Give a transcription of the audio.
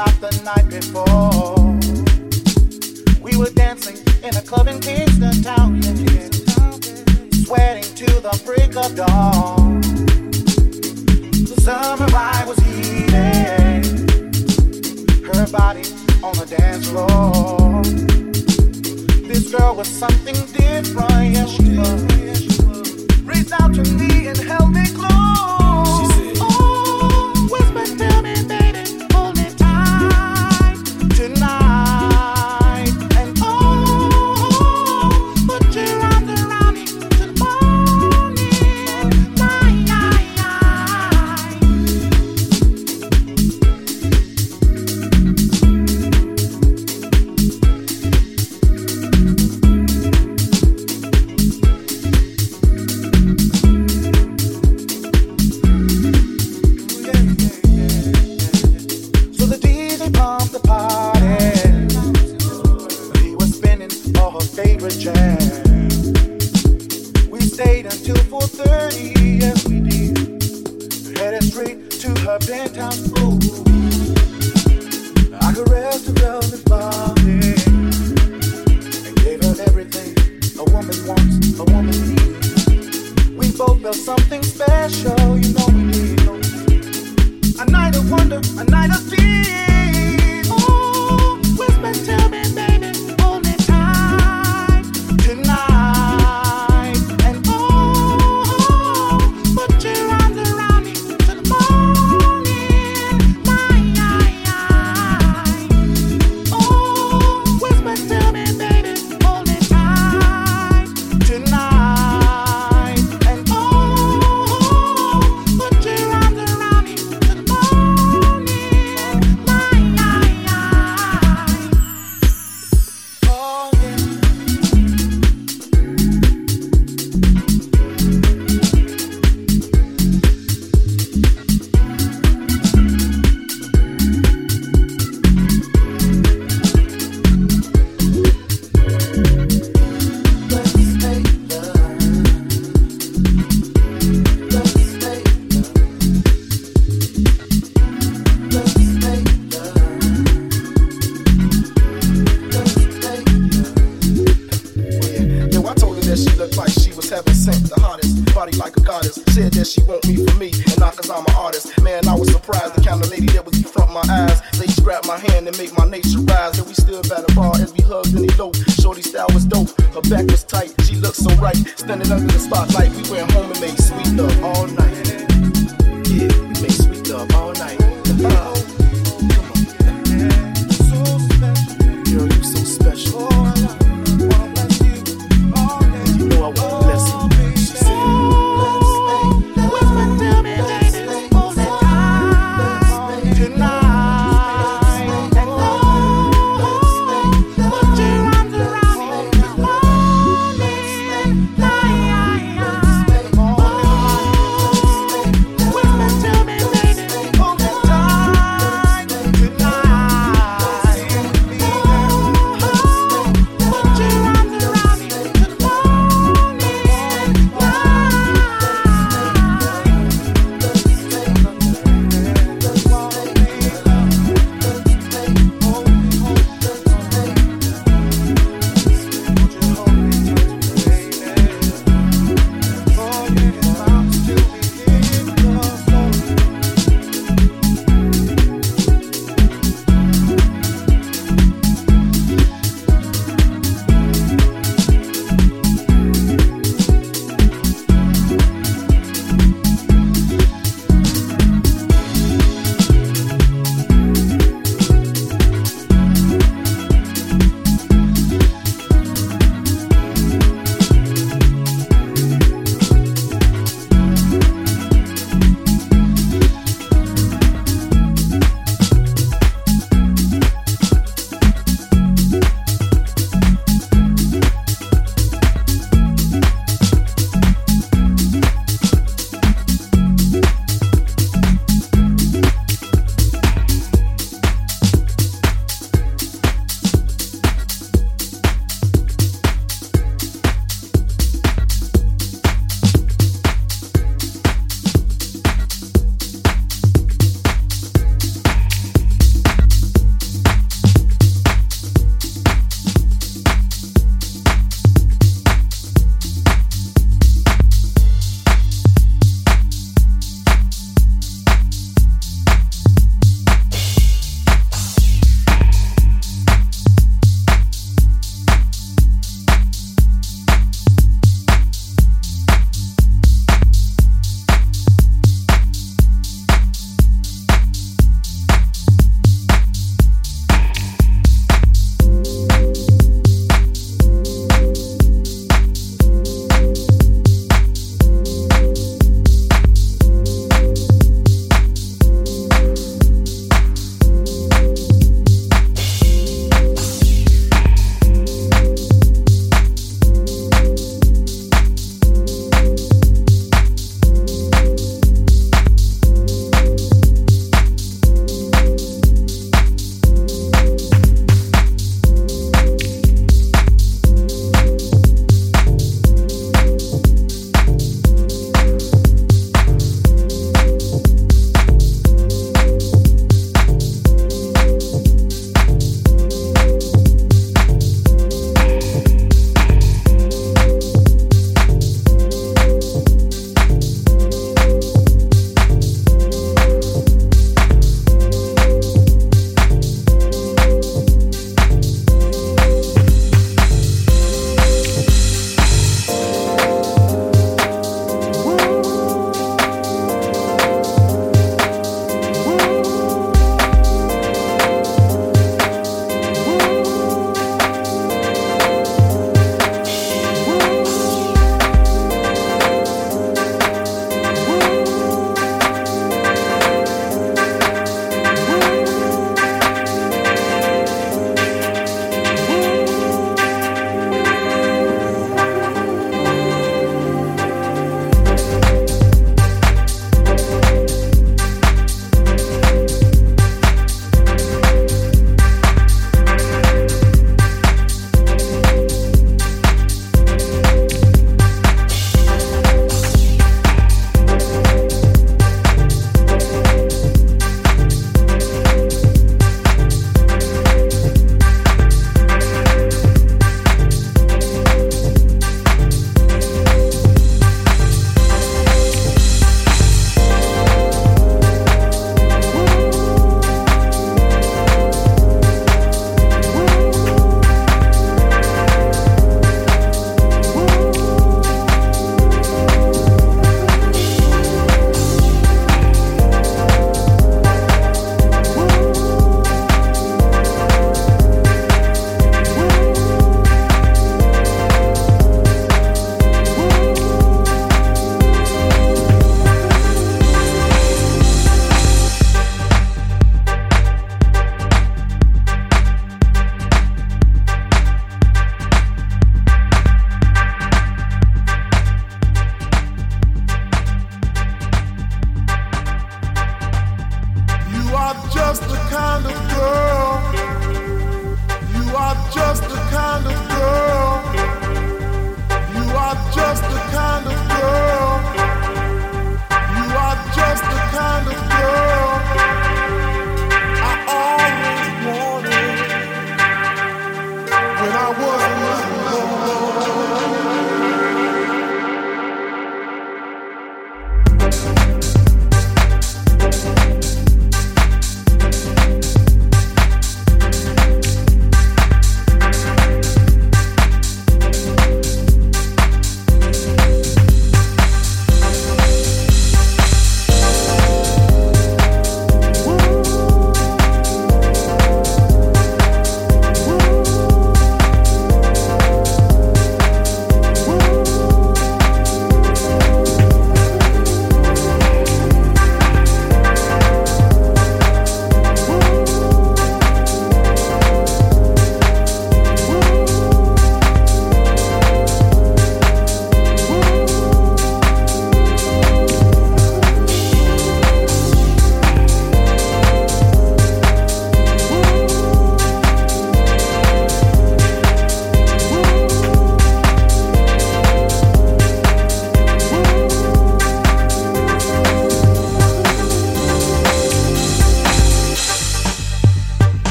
about the night.